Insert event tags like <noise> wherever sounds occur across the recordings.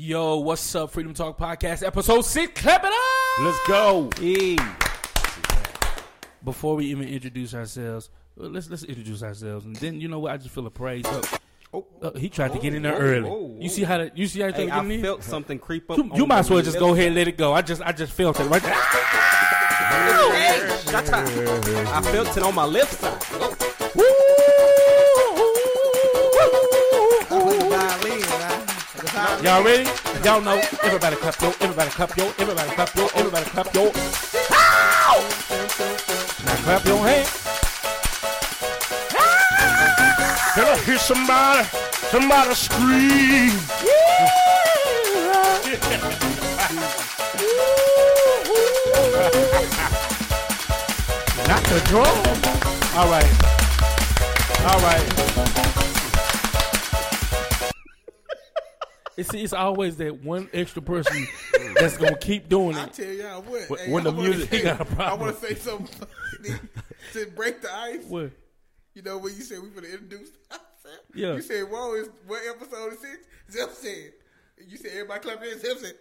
Yo, what's up, Freedom Talk Podcast, episode six. Clap it up. Let's go. Hey. Before we even introduce ourselves, let's let's introduce ourselves, and then you know what? I just feel a praise. Up. Oh. Uh, he tried to get in there Oh, early. oh, You see how that? You see how Hey, to get in I there? felt something creep up. You, you might as well just go ahead and let it go. I just I just felt it right there. Hey. I felt it on my left side. Y'all ready? Y'all know. Everybody clap yo. Everybody clap yo. Everybody clap yo. Everybody clap yo. Ow! Now clap your hand. Can I hear somebody? Somebody scream. Not the drum. All right. All right. It's, it's always that one extra person that's gonna keep doing it. I it. tell y'all what. When- hey, when I the wanna music say- got a I problem. I want to say something <laughs> to break the ice. What? You know when you said we gonna introduce ourselves? Yeah. You said, "Whoa, is what episode is six? Zip said. You said everybody clap their hands. Zip said.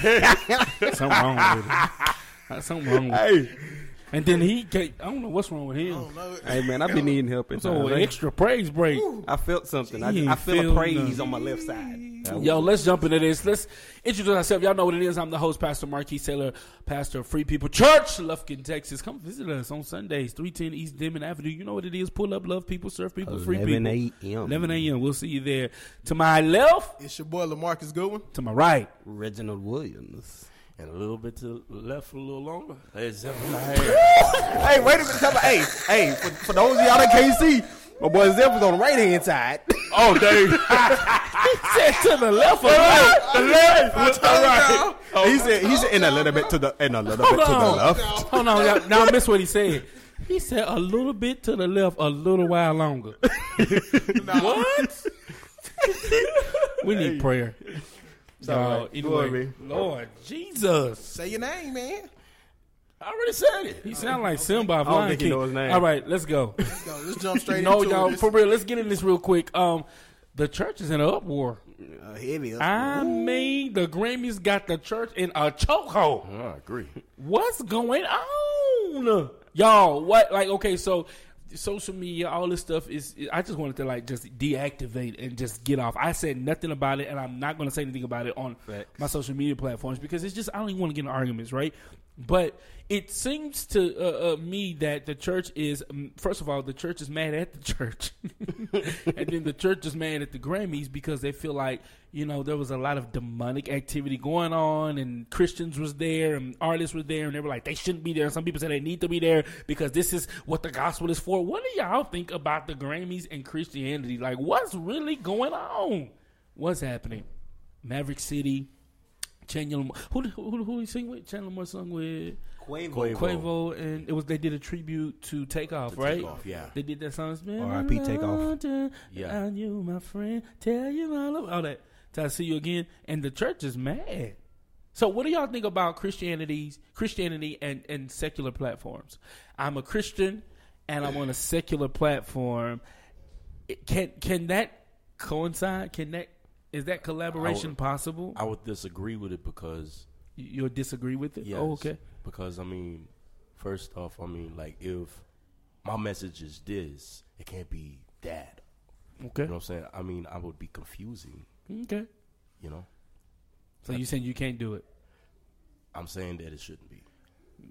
<laughs> Something wrong with it. Something wrong with it. Hey, And then he, can't, I don't know what's wrong with him. hey, man, I've been needing help. at So times, man. extra praise break. I felt something. I, I feel feel a praise nothing. on my left side. Yo, let's jump into this. Let's introduce ourselves. Y'all know what it is. I'm the host, Pastor Marquis Sailor, pastor of Free People Church, Lufkin, Texas. Come visit us on Sundays, 310 East Denman Avenue. You know what it is. Pull up, love people, serve people, free people. 11 people. a.m.. 11 a.m. We'll see you there. To my left, It's your boy Lamarcus Goodwin. to my right. Reginald Williams. And a little bit to the left, a little longer. Hey, Zephyr. <laughs> Hey, wait a minute. Come on. Hey, hey, for, for those of y'all that can't see, my boy Zeph was on the right hand side. Oh, Dave. <laughs> Said to the left of right. Uh, the left. All right. he said, he said, in a little bit to the, in a little Hold bit to the on. left. Hold on. y'all. Now I missed what he said. He said a little bit to the left, a little while longer. <laughs> what? we need prayer. All Y'all, right. anyway, Glory. Lord Jesus. Say your name, man. I already said it. He sound like Simba. I don't think he know his name. All right, let's go. Let's go. Let's jump straight <laughs> no, into y'all. This- for real. Let's get in this real quick. Um, the church is in an uproar. Uh, heavy. I mean, the Grammys got the church in a chokehold. I agree. What's going on, y'all? What like okay? So social media, all this stuff is. I just wanted to like just deactivate and just get off. I said nothing about it, and I'm not going to say anything about it on Facts. my social media platforms because it's just I don't even want to get in arguments, right? But it seems to uh, uh, me that the church is first of all the church is mad at the church, <laughs> and then the church is mad at the Grammys because they feel like you know there was a lot of demonic activity going on, and Christians was there, and artists were there, and they were like they shouldn't be there. Some people said they need to be there because this is what the gospel is for. What do y'all think about the Grammys and Christianity? Like, what's really going on? What's happening? Maverick City. Chandler, who who, who he sing with? Chandler Moore sung with Quavo. Quavo, and it was they did a tribute to Takeoff, right? Takeoff, yeah. They did that song. It's been R.I.P. a Takeoff. Yeah. without you, my friend. Tell you all of all that. Till I see you again, and the church is mad. So, what do y'all think about Christianity's Christianity and and secular platforms? I'm a Christian, and I'm on a secular platform. It- Can can that coincide? Can that is that collaboration would- possible? I would disagree with it because You- You'll disagree with it? yes, Oh, okay. Because I mean, first off, I mean, like if my message is this, it can't be that. Okay. You know what I'm saying? I mean, I would be confusing. Okay. You know, So you saying you can't do it? I'm saying that it shouldn't be.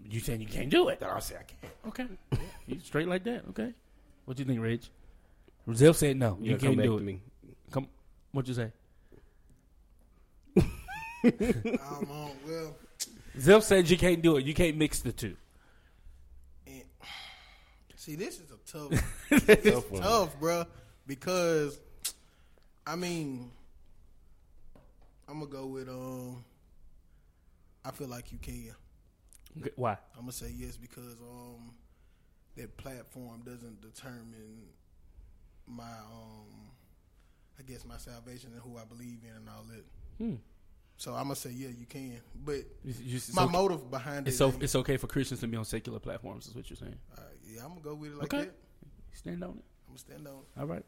You saying you can't do it? That I say I can't. Okay. you straight like that? Okay. What do you think, Reg? Zell said no. You, You can't do to it. me. Come. What you say? <laughs> Um, well, Zell said you can't do it. You can't mix the two. and, <sighs> see, this is a tough, <laughs> <laughs> it's Tough tough, bruh, because I mean, I'm gonna go with um. I feel like you can. Why? I'm gonna say yes because um, that platform doesn't determine my um, I guess my salvation and who I believe in and all that. Hmm. So I'm gonna say yeah, you can, but You- you- it's my okay- motive behind it. It's, so, ain't- it's okay for Christians to be on secular platforms, is what you're saying. uh, yeah, I'm gonna go with it like Okay. that. Stand on it. I'm gonna stand on. it. All right.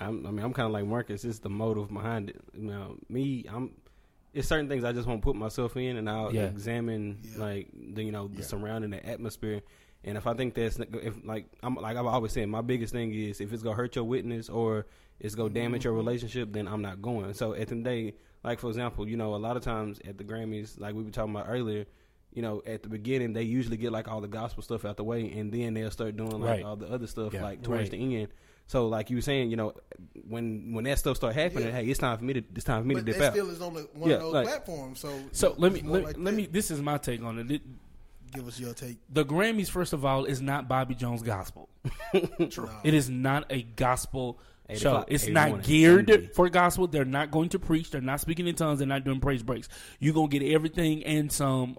I'm, I mean, I'm kind of like Marcus. It's the motive behind it. You know, me, I'm. It's certain things I just want to put myself in, and I'll Yeah. examine Yeah. like the you know the Yeah. surrounding the atmosphere. And if I think that's if like I'm like I've always said, my biggest thing is if it's gonna hurt your witness or it's gonna damage your relationship, then I'm not going. So at the end of the day, like for example, you know, a lot of times at the Grammys, like we were talking about earlier, you know, at the beginning they usually get like all the gospel stuff out the way, and then they'll start doing like Right. all the other stuff Yeah. like towards Right. the end. So like you were saying, you know, when when that stuff start happening, Yeah. hey, it's time for me to it's time for me But to dip out. still is on the, one Yeah, of those like- platforms. So So let me let, like let me. This is my take on it. it. give us your take. The Grammys, first of all, is not Bobby Jones gospel. <laughs> True. It is not a gospel O'clock, It's not geared Sunday. for gospel. They're not going to preach. They're not speaking in tongues. They're not doing praise breaks. You're gonna get everything and some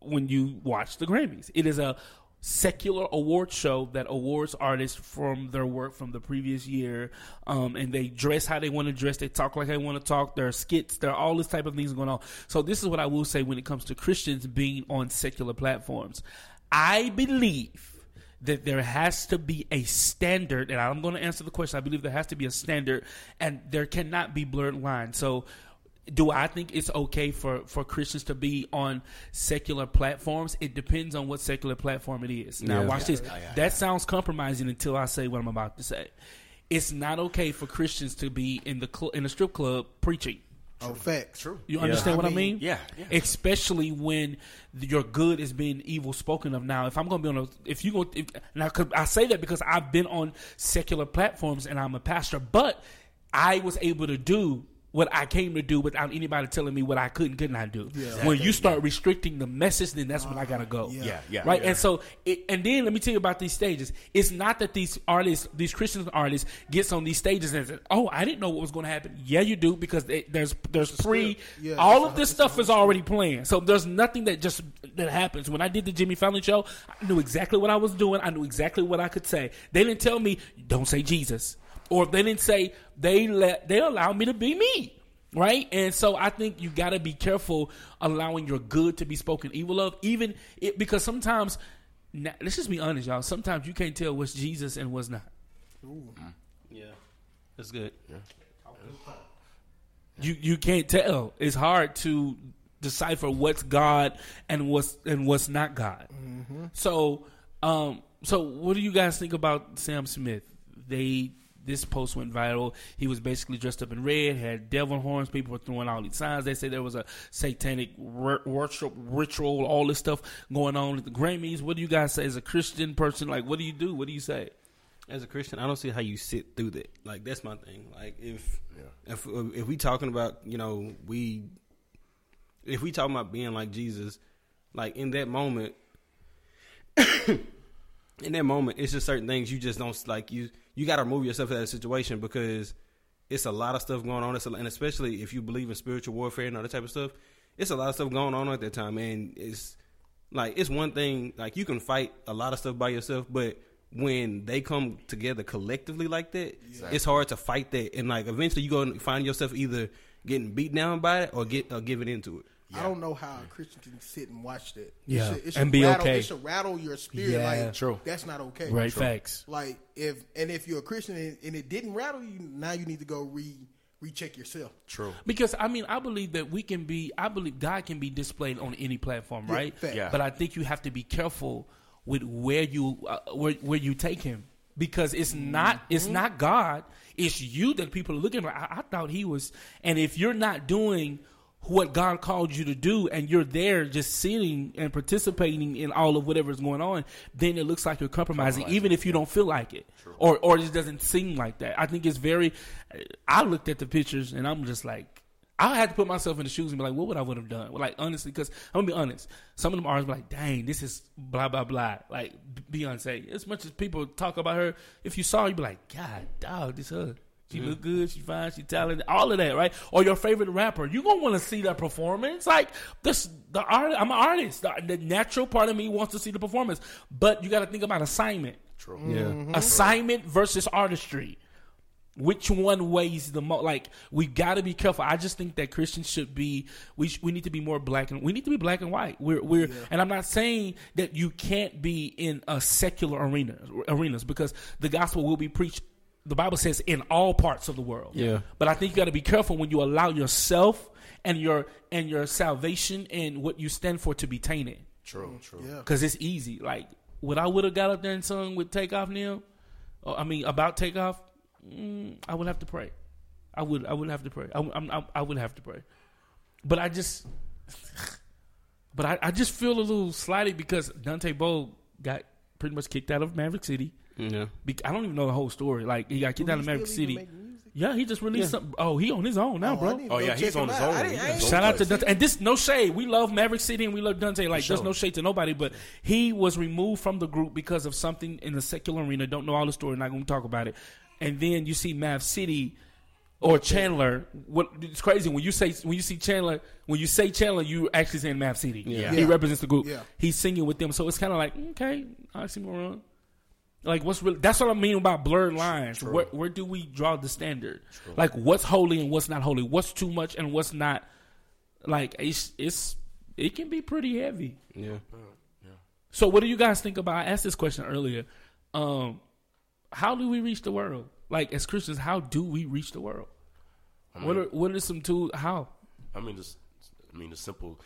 when you watch the Grammys. It is a secular award show that awards artists from their work from the previous year, um, and they dress how they want to dress. They talk like they want to talk. There are skits. There are all this type of things going on. So this is what I will say when it comes to Christians being on secular platforms. I believe that there has to be a standard, and I'm going to answer the question. I believe there has to be a standard, and there cannot be blurred lines. So, do I think it's okay for, for Christians to be on secular platforms? It depends on what secular platform it is. Now, Yeah. watch this. That sounds compromising until I say what I'm about to say. It's not okay for Christians to be in the cl- in the strip club preaching. Oh, facts. True. You understand I what I mean, mean? yeah, yeah. Especially when th- your good is being evil spoken of. Now, if I'm going to be on a, if you go if, now, cause I say that because I've been on secular platforms and I'm a pastor, but I was able to do what I came to do without anybody telling me what I could and could not do. Yeah. When you start restricting the message, then that's when I gotta go. Yeah. Yeah, yeah. Right, yeah. and so, it, and then let me tell you about these stages. It's not that these artists, these Christian artists, gets on these stages and says, "Oh, I didn't know what was going to happen." Yeah, you do because they, there's there's pre, Yeah, all of this stuff is already planned. So there's nothing that just that happens. When I did the Jimmy Fallon show, I knew exactly what I was doing. I knew exactly what I could say. They didn't tell me don't say Jesus, or if they didn't say they let they allow me to be me. Right, and so I think you got to be careful allowing your good to be spoken evil of, even it, because sometimes, now, let's just be honest, y'all. Sometimes you can't tell what's Jesus and what's not. Yeah, that's good. You you can't tell. It's hard to decipher what's God and what's and what's not God. So, um, so what do you guys think about Sam Smith? They this post went viral. He was basically dressed up in red, had devil horns. People were throwing all these signs. They said there was a satanic worship ritual, all this stuff going on at the Grammys. What do you guys say as a Christian person? Like, what do you do? What do you say? As a Christian, I don't see how you sit through that. Like that's my thing. Like if if if we talking about you know we if we talking about being like Jesus, like in that moment, <coughs> in that moment, it's just certain things you just don't like. You you got to remove yourself out of that situation because it's a lot of stuff going on. It's a, and especially if you believe in spiritual warfare and all that type of stuff, it's a lot of stuff going on at that time. And it's like it's one thing like you can fight a lot of stuff by yourself, but when they come together collectively like that, it's hard to fight that. And like eventually, you gonna find yourself either getting beat down by it or get or giving into it. I don't know how a Christian can sit and watch that. Yeah, it should, it should and be rattle, okay. It should rattle your spirit. Yeah. like, True. That's not okay. Right, facts. Like if and if you're a Christian and, and it didn't rattle you, now you need to go re recheck yourself. True. Because I mean, I believe that we can be. I believe God can be displayed on any platform, Yeah, right? fact. Yeah. But I think you have to be careful with where you uh, where where you take Him, because it's not it's not God. It's you that people are looking at. I, I thought He was, and if you're not doing what God called you to do, and you're there just sitting and participating in all of whatever's going on, then it looks like you're compromising, even if you don't feel like it, or or it just doesn't seem like that. I think it's very. I looked at the pictures and I'm just like, I had to put myself in the shoes and be like, what would I would have done? Like honestly, because I'm gonna be honest, some of them artists like, dang, this is blah blah blah. Like Beyonce, as much as people talk about her, if you saw, her, you'd be like, God, dog, this her. She mm-hmm. look good. She fine. She talented. All of that, right? Or your favorite rapper. You gonna want to see that performance. Like this, the art. I'm an artist. The, the natural part of me wants to see the performance, but you got to think about assignment. True. Yeah. Mm-hmm. Assignment versus artistry. Which one weighs the most? Like we got to be careful. I just think that Christians should be. We sh- we need to be more black and we need to be black and white. We're we're and I'm not saying that you can't be in a secular arena arenas because the gospel will be preached the Bible says in all parts of the world. Yeah. But I think you got to be careful when you allow yourself and your and your salvation and what you stand for to be tainted. True, true. Yeah. Because it's easy. Like what I would have got up there and sung with takeoff Neil, or, I mean about takeoff, mm, I would have to pray. I would I would have to pray. I, I'm, I'm, I would have to pray. But I just, <sighs> but I, I just feel a little slighted because Dante Bowe got pretty much kicked out of Maverick City. Yeah. Be- I don't even know the whole story. Like he got kicked out of Maverick City. Yeah, he just released Yeah. something. Oh, he on his own now, Oh, bro. Oh, yeah, he's on his own. I didn't- I He's ain't on Shout out to Dante. And this no shade. We love Maverick City and we love Dante. Like there's no shade to nobody, but he was removed from the group because of something in the secular arena. Don't know all the story. Not going to talk about it. And then you see Mav City or Chandler. What it's crazy when you say when you see Chandler when you say Chandler, you actually saying Mav City. Yeah. He represents the group. Yeah. He's singing with them, so it's kind of like okay, I see more on. Like what's really that's what I mean about blurred lines. True. Where where do we draw the standard? Like what's holy and what's not holy? What's too much and what's not? Like it's it's it can be pretty heavy. Yeah. So what do you guys think about? I asked this question earlier. Um, how do we reach the world? Like as Christians, how do we reach the world? what are what are some tools? How? I mean, this, I mean, the simple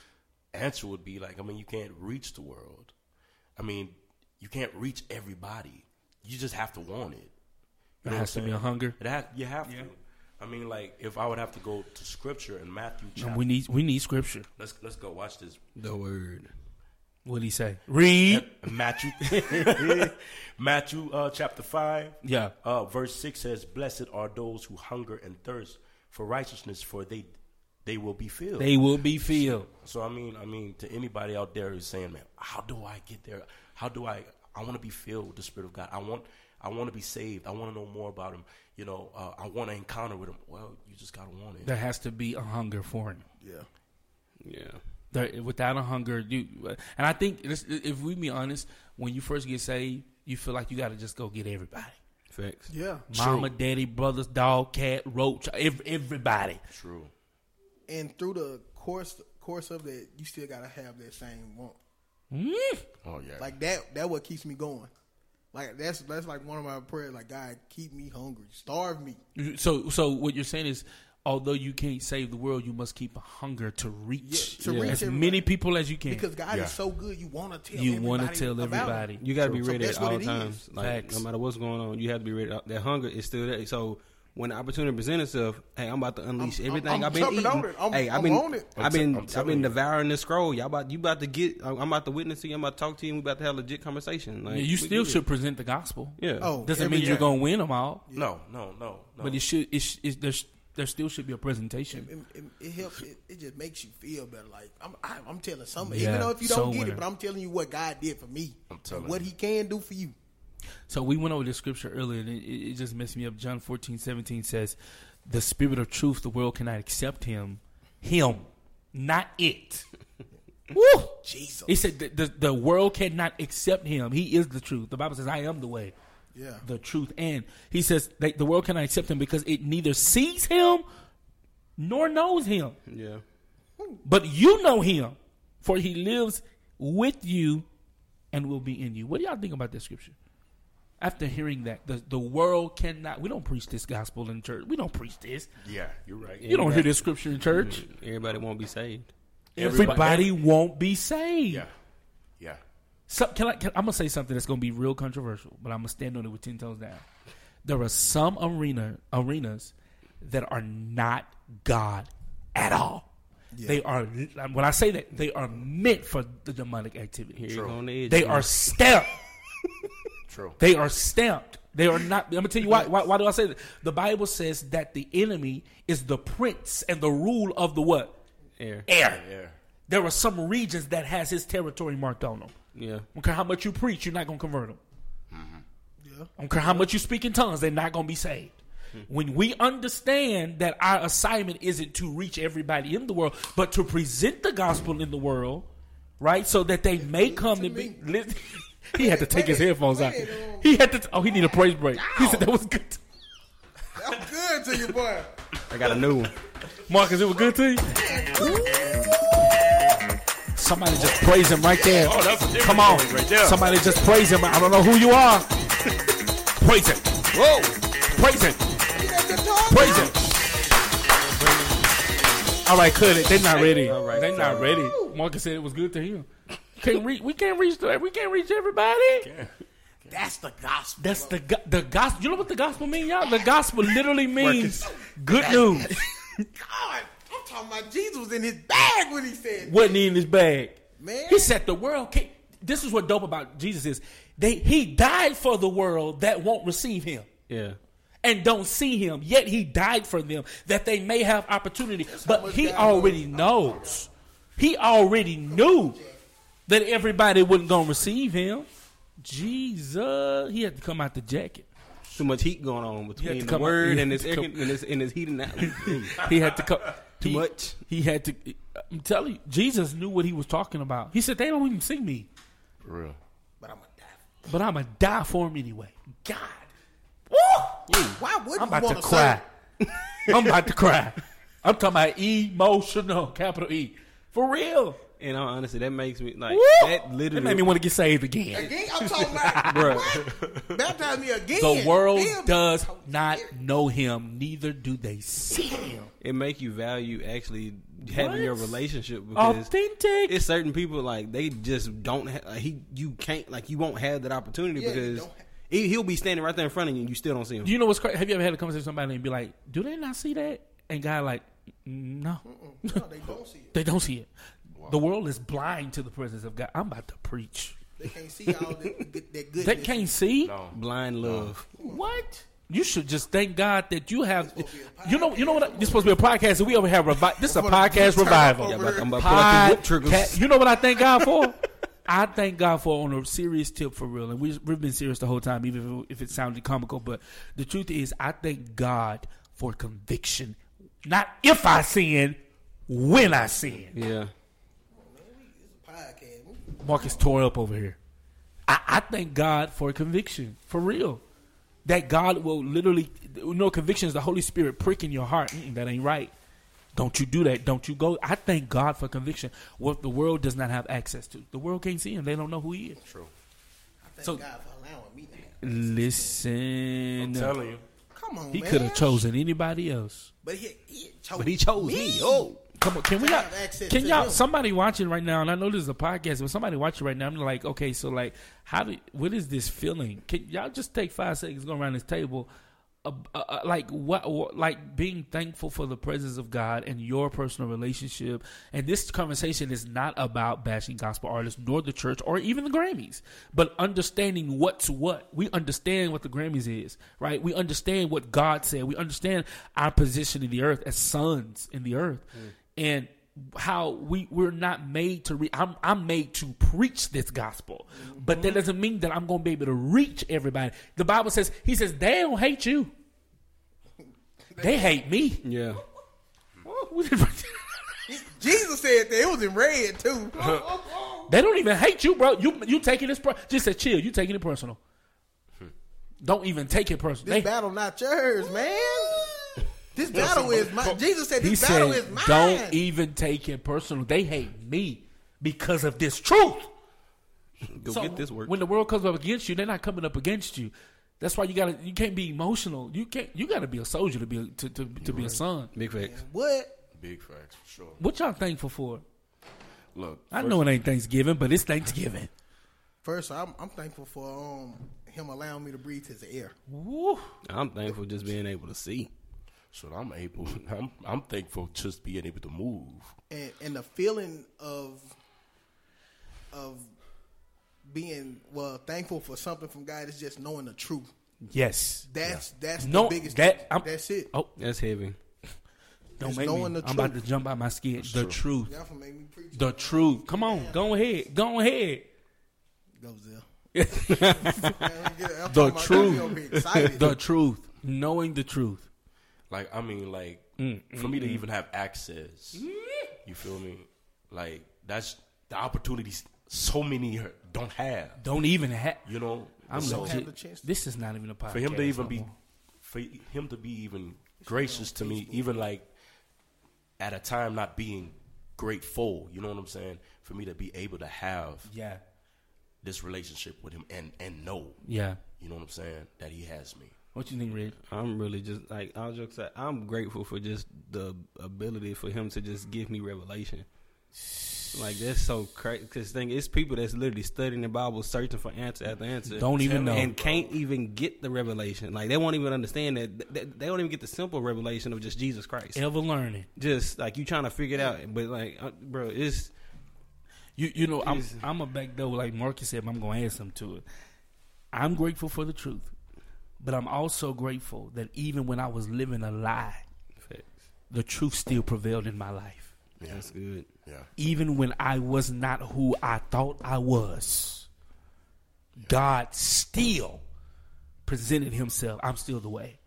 answer would be like, I mean, you can't reach the world. I mean, you can't reach everybody. You just have to want it. There know has to I'm be a hunger. It ha- you have Yeah. to. I mean, like, if I would have to go to scripture in Matthew And chapter, we need we need scripture. let's let's go watch this. The word. What did he say? Read. <laughs> Matthew, <laughs> Matthew uh, chapter five. Yeah. Uh, verse six says, "Blessed are those who hunger and thirst for righteousness, for they they will be filled." They will be filled. So I mean, I mean, to anybody out there who's saying, "Man, how do I get there? How do I? I want to be filled with the Spirit of God. I want, I want to be saved. I want to know more about Him. You know, uh, I want to encounter with Him. Well, you just gotta want it. There has to be a hunger for him. Yeah. Yeah. There, without a hunger, you and I think if we be honest, when you first get saved, you feel like you got to just go get everybody. Facts. Yeah. Mama, daddy, brothers, dog, cat, roach, ev- everybody. True. And through the course course of that, you still gotta have that same want. Mm. Oh yeah. Like that. That what keeps me going. Like that's that's like one of my prayers. Like God, keep me hungry, starve me. So, so what you're saying is, although you can't save the world, you must keep a hunger to reach, Yeah, to Yeah. reach as everybody. many people as you can. Because God Yeah. is so good, you want to tell. you want to everybody tell everybody. You got to be ready that's at all it times. is. Like Facts. no matter what's going on, you have to be ready. That hunger is still there. So when the opportunity presents itself, hey, I'm about to unleash I'm- everything I'm I've been eating. I'm- hey, I've I'm been, on it. I've been, t- I'm I've been devouring this scroll. Y'all about, you about to get. I'm about to witness to you. I'm about to talk to you. and We about to have a legit conversation. Like Yeah, you still good. should present the gospel. Yeah. Oh, Doesn't every mean you're gonna win them all, no, no, no, no. but it should. It, it, there, there still should be a presentation. It, it, it helps. It, it just makes you feel better. Like I'm, I, I'm telling somebody, Yeah, even though if you don't get winner. it, but I'm telling you what God did for me, I'm and what you. He can do for you. So we went over the scripture earlier, and it, it just messed me up. John 14, 17 says, "The Spirit of Truth, the world cannot accept him, him, not it." <laughs> Woo! Jesus. He said the, the the world cannot accept him. He is the truth. The Bible says, "I am the way." Yeah. the truth. And he says that the world cannot accept him because it neither sees him nor knows him. Yeah. But you know him, for he lives with you and will be in you. What do y'all think about this scripture? After hearing that, the, the world cannot, we don't preach this gospel in church. We don't preach this. yeah, you're right. You don't hear this scripture in church. Everybody won't be saved. Everybody, won't be saved. Yeah, yeah. So, can I? Can, I'm gonna say something that's gonna be real controversial, but I'm gonna stand on it with ten toes down. There are some arena arenas that are not God at all. They are. When I say that, they are meant for the demonic activity. Here True. go on the edge. They are stamped. True. They are stamped. They are not. I'm gonna tell you why, why. Why do I say that? The Bible says that the enemy is the prince and the rule of the what? air. Air. Yeah. There are some regions that has his territory marked on them. Yeah. I don't care how much you preach, you're not going to convert them. Yeah. Mm-hmm. I don't care how much you speak in tongues, they're not going to be saved. Hmm. When we understand that our assignment isn't to reach everybody in the world, but to present the gospel in the world, right? So that they may come to be. <laughs> Listen, he had to take his headphones out. He had to. Oh he need a praise break. He said that was good. I'm good to you, boy. I got a new one. Marcus, it was good to you. Somebody just praise him right there. Oh, that's a Come on, right there. Somebody just praise him. I don't know who you are. praise him. Whoa. Praise him. Praise him. All right, cut it. They're not ready. All right, They're not ready. Marcus said it was good to him. Can't reach. We can't reach. The, we can't reach everybody. That's the gospel. That's the go- the gospel. You know what the gospel means, y'all? The gospel literally means <laughs> good news. <laughs> God, I'm talking about Jesus was in his bag when he said, Wasn't he in his bag? Man. He said the world. Can't, this is what dope about Jesus is. They he died for the world that won't receive him. Yeah. and don't see him. Yet he died for them that they may have opportunity. But he already knows. He already knew that everybody wasn't going to receive him. Jesus, he had to come out the jacket. Too much heat going on between the come- word he and had his air come- and his and his heating out. <laughs> He had to come. Too he- much. He had to. I'm telling you, Jesus knew what he was talking about. He said they don't even see me, For real. but I'm going to die. but I'm gonna die for him anyway. God, Woo! Why would I'm you about want to to cry. <laughs> I'm about to cry. I'm talking about emotional, capital E, for real. And all honestly, that makes me like Woo! that. Literally, It made me want to get saved again. Again, I'm <laughs> talking about, what? Baptize me again. The world Them- does not know him, neither do they see him. it make you value actually having What? your relationship because Authentic. it's certain people like they just don't. Ha- like, he you can't like you won't have that opportunity Yeah, because he, he'll be standing right there in front of you and you still don't see him. Do you know what's crazy? Have you ever had a conversation with somebody and be like, "Do they not see that?" And guy like, "Mm, "No, No, they don't see it. <laughs> they don't see it." The world is blind to the presence of God. I'm about to preach. They can't see all that, <laughs> that goodness. They can't see. No. Blind love. What? You should just thank God that you have. You know. You know what? This supposed to be a podcast, and we over here. Revi- this is a podcast revival. Yeah, but I'm about to pull out the whip triggers. You know what I thank God for? <laughs> I thank God for on a serious tip for real, and we, we've been serious the whole time, even if, if it sounded comical. But the truth is, I thank God for conviction, not if I sin, when I sin. Yeah. Podcast. Marcus tore up over here. I, I thank God for conviction, for real. That God will literally, you know, conviction is the Holy Spirit pricking your heart. Mm-mm, that ain't right. Don't you do that. Don't you go. I thank God for conviction. What the world does not have access to. The world can't see him. They don't know who he is. True. I thank So- God for allowing me to have. Listen. I'm telling you. Come on, He could have chosen anybody else. But he, he chose, But he chose me. Oh. Come on, can we not? Can y'all? him. Somebody watching right now, and I know this is a podcast, but somebody watching right now. I'm like, okay, so like, how do? What is this feeling? Can y'all just take five seconds, go around this table, uh, uh, uh, like what, what, like being thankful for the presence of God and your personal relationship. And this conversation is not about bashing gospel artists, nor the church, or even the Grammys, but understanding what's what. We understand what the Grammys is, right? We understand what God said. We understand our position in the earth as sons in the earth and how we we're not made to re- I'm I'm made to preach this gospel, but that mm-hmm. doesn't mean that I'm going to be able to reach everybody. The Bible says He says they don't hate you, <laughs> they hate me. Yeah. <laughs> Jesus said that. It was in red, too. <laughs> they don't even hate you, bro. You you taking this per- just say chill. You taking it personal. Hmm. Don't even take it personal. This They- battle not yours, man. This battle is mine. Jesus said this battle said, is mine. "Don't even take it personal. They hate me because of this truth." Go So get this work. When the world comes up against you, they're not coming up against you. That's why you gotta you can't be emotional. You can't you gotta be a soldier to be a, to, to, to be a son. Big facts. what? Big facts, for sure. What y'all thankful for? Look, I know it ain't Thanksgiving, but it's Thanksgiving. First, I'm, I'm thankful for um him allowing me to breathe his air. Woo. I'm thankful just being able to see. So I'm able. <laughs> I'm I'm thankful just being able to move. and and the feeling of of being well thankful for something from God is just knowing the truth. Yes. That's that's No, the biggest. that- I'm- that's it. Oh, That's heavy. don't Just make me. knowing the I'm about to jump out my skin. the truth. Y'all finna make me preach. The truth. Come on, go ahead. Go ahead. Go <laughs> Zell. The truth. you over here excited. The truth. Knowing the truth. Like I mean, like Mm, for me to even have access, you feel me? Like that's the opportunities so many don't have. Don't even have. You know, I'm so legit. have to- This is not even a podcast. for him to even no be, more. for him to be even gracious to me, even like at a time not being grateful. You know what I'm saying? For me to be able to have Yeah. this relationship with him and and know, Yeah. you know what I'm saying, that he has me. What you think, Red? I'm really just like I'll just say I'm grateful for just the ability for him to just give me revelation. Like that's so crazy. Because thing it's people that's literally studying the Bible, searching for answer after answer, Don't even know. and can't even get the revelation. Like they won't even understand that. They, don't even get the simple revelation of just Jesus Christ. Ever learning. Just like you trying to figure it out, but like, uh, bro, it's You you know I'm I'm a back door like Marcus said. I'm going to add something to it. I'm grateful for the truth, but I'm also grateful that even when I was living a lie, facts. the truth still prevailed in my life. Yeah. That's good. Yeah. Even when I was not who I thought I was, God still presented Himself. I'm still the way.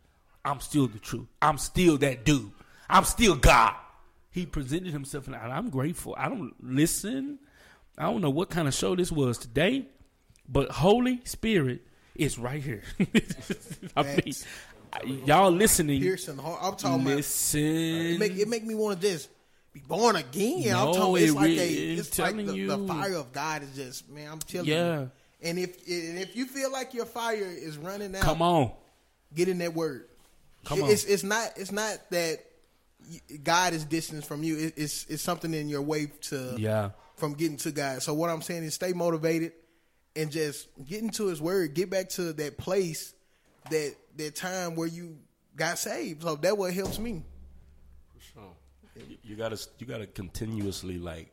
I'm still the truth. I'm still that dude. I'm still God. He presented Himself, and I'm grateful. I don't listen. I don't know what kind of show this was today, but Holy Spirit is right here. <laughs> I mean, y'all listening? Piercing heart. I'm talking about. Listen. It make, it make me want to just be born again. I'm No, talking. It's it like a. it's It's like telling the, you. the fire of God is just man. I'm telling Yeah. you. And if and if you feel like your fire is running out, Come on. get in that word. Come on. It's it's not it's not that God is distant from you. It's it's something in your way to Yeah. from getting to God. So what I'm saying is stay motivated and just get into His Word. Get back to that place, that that time where you got saved. So that what helps me. For sure. You- You gotta you gotta continuously like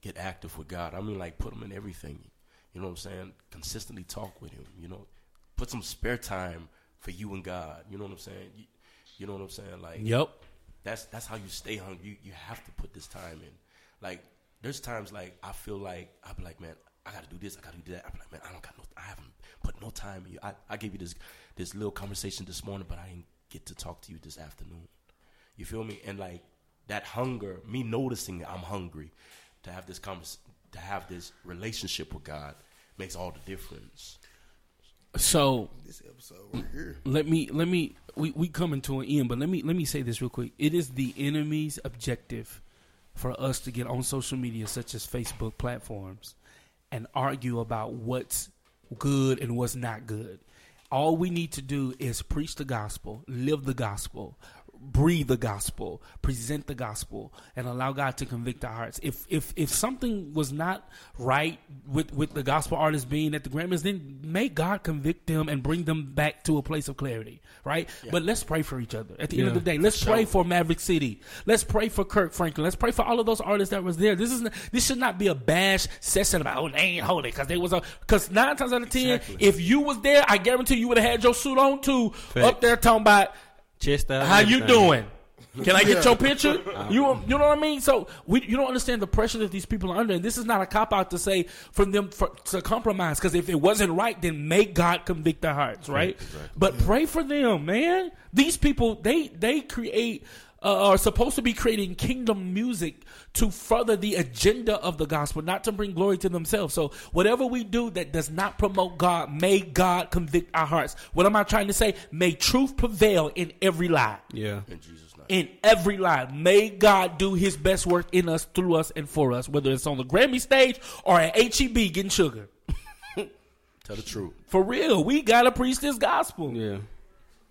get active with God. I mean, like put him in everything. You know what I'm saying? Consistently talk with him. You know, put some spare time for you and God. You know what I'm saying? You, you know what I'm saying? Like, Yep. that's that's how you stay hungry. You, you have to put this time in. Like, there's times like I feel like I be like, man, I gotta do this, I gotta do that. I'm like, man, I don't got no, I haven't put no time in you. I, I gave you this this little conversation this morning, but I didn't get to talk to you this afternoon. You feel me? And like that hunger, me noticing that I'm hungry to have this convers- to have this relationship with God makes all the difference. So This episode right here. let me let me we, we coming to an end, but let me let me say this real quick. It is the enemy's objective for us to get on social media such as Facebook platforms and argue about what's good and what's not good. All we need to do is preach the gospel, live the gospel, breathe the gospel, present the gospel, and allow God to convict our hearts. If if if something was not right with with the gospel artists being at the Grammys, then make God convict them and bring them back to a place of clarity, right? But let's pray for each other. At the end of the day, let's pray for Maverick City. Let's pray for Kirk Franklin. Let's pray for all of those artists that was there. This is not, this should not be a bash session about oh they ain't holy because they was a because nine times out of ten, Exactly. if you was there, I guarantee you would have had your suit on too, up there talking about Chest out. how you doing? Can I get your picture? <laughs> You you know what I mean? So we you don't understand the pressure that these people are under, and this is not a cop out to say for them for, to compromise. Because if it wasn't right, then make God convict their hearts, right? But pray for them, man. These people they they create. Uh, are supposed to be creating kingdom music to further the agenda of the gospel, not to bring glory to themselves. So, whatever we do that does not promote God, may God convict our hearts. What am I trying to say? May truth prevail in every lie Yeah. In Jesus' name. in every lie. May God do his best work in us, through us, and for us, whether it's on the Grammy stage or at HEB getting sugar. <laughs> Tell the truth. For real, we got to preach this gospel. Yeah.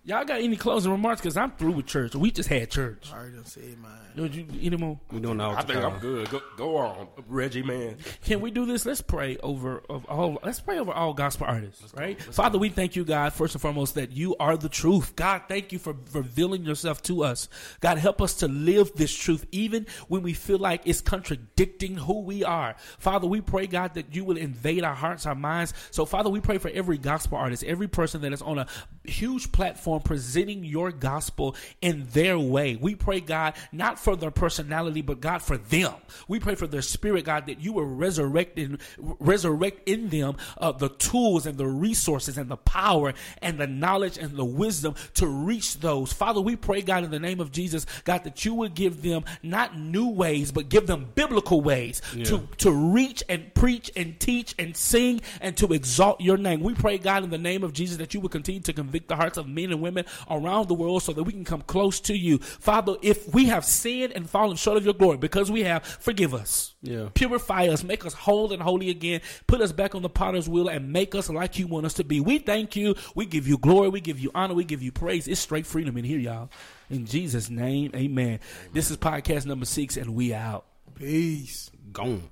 Y'all got any closing remarks? Because I'm through with church. We just had church. I already done said mine. Don't you, any more? We doing all. I think I'm good. Go, go on, Reggie, man. Can we do this? Let's pray over of all. Let's pray over all gospel artists, right? Father, we thank you, God, first and foremost, that you are the truth. God, thank you for revealing yourself to us. God, help us to live this truth, even when we feel like it's contradicting who we are. Father, we pray, God, that you will invade our hearts, our minds. So, Father, we pray for every gospel artist, every person that is on a huge platform presenting your gospel in their way. We pray, God, not for their personality, but God, for them. We pray for their spirit, God, that you will resurrect in, resurrect in them uh, the tools and the resources and the power and the knowledge and the wisdom to reach those. Father, we pray, God, in the name of Jesus, God, that you would give them not new ways, but give them biblical ways to, to reach and preach and teach and sing and to exalt your name. We pray, God, in the name of Jesus, that you would continue to convict the hearts of men and women around the world so that we can come close to you. Father, if we have sinned and fallen short of your glory because we have, forgive us. Yeah. Purify us, make us whole and holy again, put us back on the potter's wheel and make us like you want us to be. We thank you. We give you glory. We give you honor. We give you praise. It's straight freedom in here, y'all. In Jesus' name, amen. This is podcast number six, and we out. Peace. Gone.